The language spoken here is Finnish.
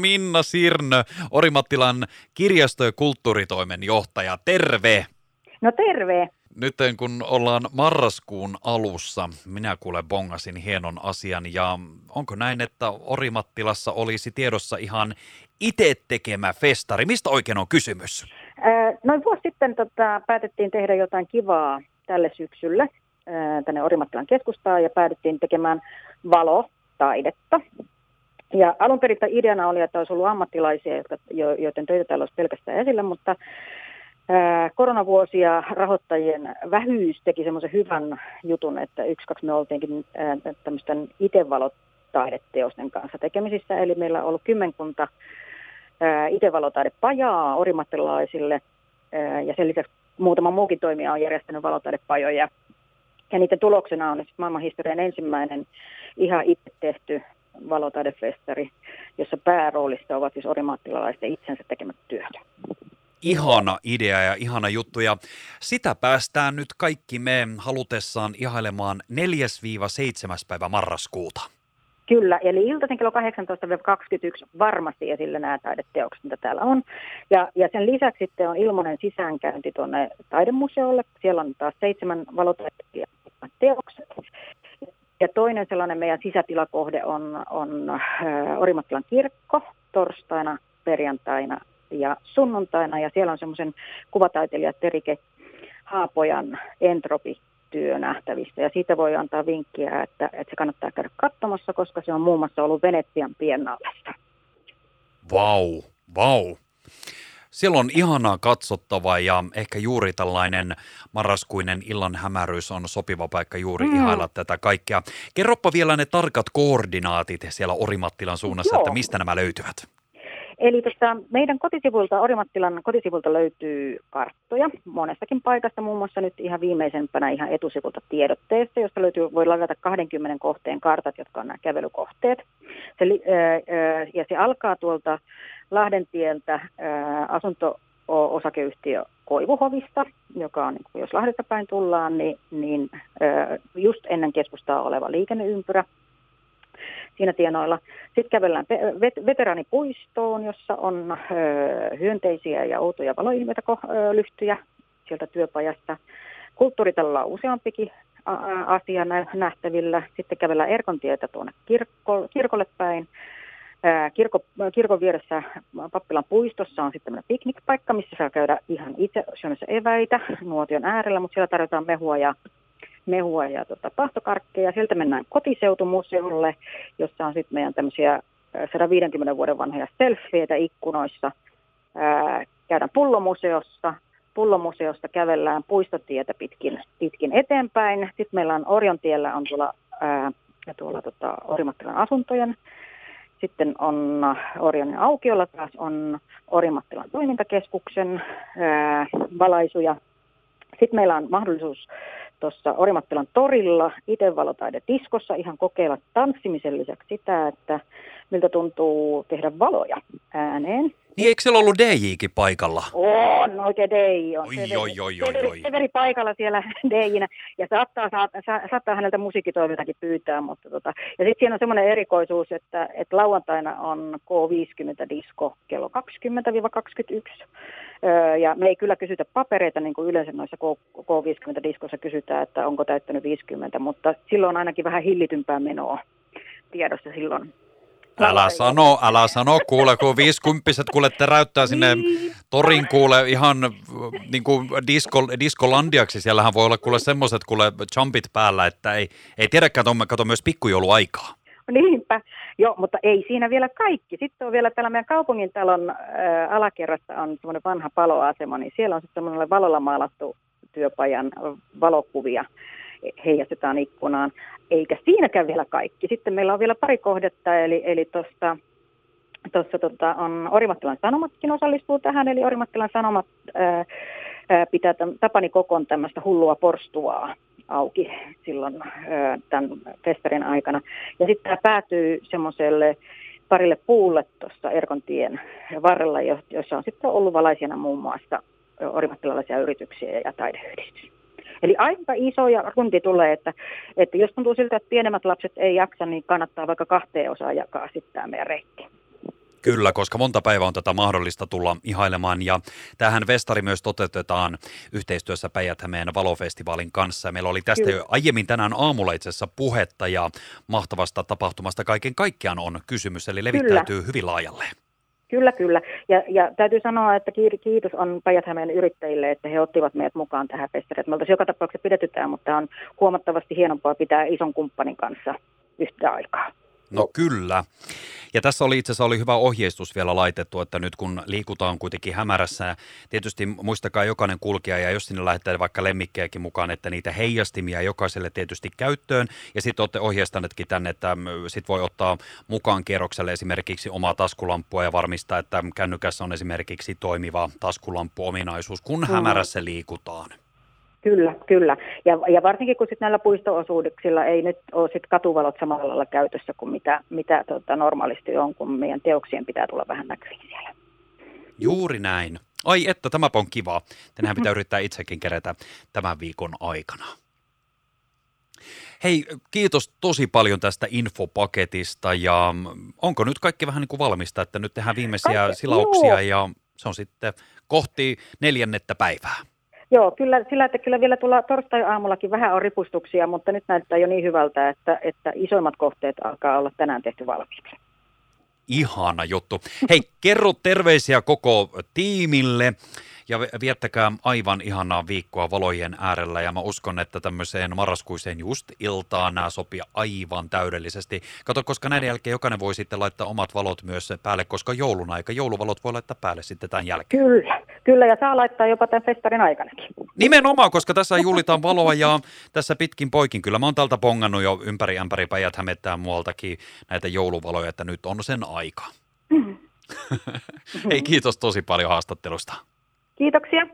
Minna Sirnö, Orimattilan kirjasto- ja kulttuuritoimen johtaja. Terve! No terve! Nyt kun ollaan marraskuun alussa, minä kuule bongasin hienon asian ja onko näin, että Orimattilassa olisi tiedossa ihan itse tekemä festari? Mistä oikein on kysymys? noin vuosi sitten tota, päätettiin tehdä jotain kivaa tälle syksylle tänne Orimattilan keskustaan ja päädyttiin tekemään valotaidetta. Ja alun perin ideana oli, että olisi ollut ammattilaisia, jotka, joiden töitä täällä olisi pelkästään esillä, mutta koronavuosia rahoittajien vähyys teki semmoisen hyvän jutun, että yksi, kaksi me oltiinkin tämmöisten itevalotaideteosten kanssa tekemisissä. Eli meillä on ollut kymmenkunta itevalotaidepajaa orimattilaisille ja sen lisäksi muutama muukin toimija on järjestänyt valotaidepajoja. Ja niiden tuloksena on maailmanhistorian ensimmäinen ihan itse tehty valotaidefestari, jossa pääroolissa ovat siis orimaattilalaisten itsensä tekemät työt. Ihana idea ja ihana juttu ja sitä päästään nyt kaikki me halutessaan ihailemaan 4-7. päivä marraskuuta. Kyllä, eli iltaisin kello 18-21 varmasti esillä nämä taideteokset, mitä täällä on. Ja, ja sen lisäksi sitten on ilmoinen sisäänkäynti tuonne taidemuseolle. Siellä on taas seitsemän valotaiteilijan teokset. Ja toinen sellainen meidän sisätilakohde on, on äh, Orimattilan kirkko torstaina, perjantaina ja sunnuntaina. Ja siellä on semmoisen kuvataiteilija Terike Haapojan entropi työ nähtävissä. Ja siitä voi antaa vinkkiä, että, että se kannattaa käydä katsomassa, koska se on muun muassa ollut Venetsian piennallessa. Vau, vau. Siellä on ihanaa katsottavaa ja ehkä juuri tällainen marraskuinen illan hämäryys on sopiva paikka juuri mm. ihailla tätä kaikkea. Kerropa vielä ne tarkat koordinaatit siellä Orimattilan suunnassa, Joo. että mistä nämä löytyvät. Eli tässä meidän kotisivulta, Orimattilan kotisivulta löytyy karttoja monestakin paikasta, muun muassa nyt ihan viimeisempänä ihan etusivulta tiedotteessa, josta löytyy, voi ladata 20 kohteen kartat, jotka on nämä kävelykohteet. Se, ja se alkaa tuolta Lahdentieltä asunto-osakeyhtiö Koivuhovista, joka on, niin jos Lahdesta päin tullaan, niin, niin just ennen keskustaa oleva liikenneympyrä siinä tienoilla. Sitten kävellään veteraanipuistoon, jossa on hyönteisiä ja outoja valoilmiöitä lyhtyjä sieltä työpajasta. Kulttuuritalolla on useampikin asia nähtävillä. Sitten kävellään Erkontietä tuonne kirkolle päin. Kirko, kirkon vieressä Pappilan puistossa on sitten piknikpaikka, missä saa käydä ihan itse syömässä eväitä nuotion äärellä, mutta siellä tarjotaan mehua ja mehua ja tota, pahtokarkkeja. Sieltä mennään kotiseutumuseolle, jossa on sitten meidän tämmöisiä 150 vuoden vanhoja selfieitä ikkunoissa. Ää, käydään pullomuseossa. Pullomuseosta kävellään puistotietä pitkin, pitkin eteenpäin. Sitten meillä on Orjontiellä on tuolla, ää, tuolla tota, Orimattilan asuntojen sitten on Orionin aukiolla taas on Orimattilan toimintakeskuksen ää, valaisuja. Sitten meillä on mahdollisuus tuossa Orimattilan torilla diskossa ihan kokeilla tanssimisen lisäksi sitä, että miltä tuntuu tehdä valoja ääneen. Niin eikö siellä ollut DJkin paikalla? On, oikein DJ on. Oi, Severi, oi, oi, oi, oi. Severi paikalla siellä DJinä. Ja saattaa, saattaa, saattaa häneltä musiikkitoimintakin pyytää. Mutta tota. Ja sitten siinä on semmoinen erikoisuus, että, että lauantaina on K50-disko kello 20-21. Öö, ja me ei kyllä kysytä papereita, niin kuin yleensä noissa K50-diskoissa kysytään, että onko täyttänyt 50, mutta silloin on ainakin vähän hillitympää menoa tiedossa silloin Älä sano, älä sano, kuule, kun viisikymppiset kuule teräyttää sinne niin. torin kuule ihan niin kuin disco, diskolandiaksi. Siellähän voi olla kuule semmoiset kuule jumpit päällä, että ei, ei tiedäkään, kato, kato myös pikkujouluaikaa. Niinpä, joo, mutta ei siinä vielä kaikki. Sitten on vielä täällä meidän kaupungintalon äh, alakerrassa on semmoinen vanha paloasema, niin siellä on sitten semmoinen valolla maalattu työpajan valokuvia heijastetaan ikkunaan. Eikä siinäkään vielä kaikki. Sitten meillä on vielä pari kohdetta, eli, eli tuossa Tuossa tota, on Orimattilan Sanomatkin osallistuu tähän, eli Orimattilan Sanomat ää, ää, pitää tämän, Tapani Kokon tämmöistä hullua porstuvaa auki silloin ää, tämän festarin aikana. Ja sitten tämä päätyy semmoiselle parille puulle tuossa Erkontien varrella, jossa on sitten ollut valaisena muun muassa orimattilalaisia yrityksiä ja taideyhdistys. Eli aika iso ja runti tulee, että, että jos tuntuu siltä, että pienemmät lapset ei jaksa, niin kannattaa vaikka kahteen osaan jakaa sitten tämä meidän reitti. Kyllä, koska monta päivää on tätä mahdollista tulla ihailemaan ja tähän Vestari myös toteutetaan yhteistyössä päijät valofestivaalin kanssa. Meillä oli tästä Kyllä. jo aiemmin tänään aamulla itse asiassa puhetta ja mahtavasta tapahtumasta kaiken kaikkiaan on kysymys, eli levittäytyy Kyllä. hyvin laajalle. Kyllä, kyllä. Ja, ja täytyy sanoa, että kiitos on päijät yrittäjille, että he ottivat meidät mukaan tähän festariin. Me oltaisiin joka tapauksessa pidetytään, mutta on huomattavasti hienompaa pitää ison kumppanin kanssa yhtä aikaa. No kyllä. Ja tässä oli itse asiassa oli hyvä ohjeistus vielä laitettu, että nyt kun liikutaan kuitenkin hämärässä, tietysti muistakaa jokainen kulkija ja jos sinne lähdetään vaikka lemmikkejäkin mukaan, että niitä heijastimia jokaiselle tietysti käyttöön. Ja sitten olette ohjeistaneetkin tänne, että sit voi ottaa mukaan kierrokselle esimerkiksi omaa taskulampua ja varmistaa, että kännykässä on esimerkiksi toimiva taskulampuominaisuus, kun mm. hämärässä liikutaan. Kyllä, kyllä. Ja, ja varsinkin kun sit näillä puisto-osuuksilla ei nyt ole sit katuvalot samalla lailla käytössä kuin mitä, mitä tota, normaalisti on, kun meidän teoksien pitää tulla vähän näkyviin siellä. Juuri näin. Ai että, tämä on kiva. Tänään pitää yrittää itsekin kerätä tämän viikon aikana. Hei, kiitos tosi paljon tästä infopaketista ja onko nyt kaikki vähän niin kuin valmista, että nyt tehdään viimeisiä Kaikki, silauksia joo. ja se on sitten kohti neljännettä päivää. Joo, kyllä, sillä että kyllä vielä tuolla torstai-aamullakin vähän on ripustuksia, mutta nyt näyttää jo niin hyvältä, että, että isoimmat kohteet alkaa olla tänään tehty valmiiksi. Ihana juttu. Hei, kerro terveisiä koko tiimille ja viettäkää aivan ihanaa viikkoa valojen äärellä ja mä uskon, että tämmöiseen marraskuiseen just iltaan nämä sopii aivan täydellisesti. Kato, koska näiden jälkeen jokainen voi sitten laittaa omat valot myös päälle, koska joulun aika, jouluvalot voi laittaa päälle sitten tämän jälkeen. Kyllä, kyllä ja saa laittaa jopa tämän festarin aikanakin. Nimenomaan, koska tässä juhlitaan valoa ja tässä pitkin poikin. Kyllä mä oon täältä pongannut jo ympäri ämpäri päijät hämettää muualtakin näitä jouluvaloja, että nyt on sen aika. Hei, kiitos tosi paljon haastattelusta. Kiitoksia.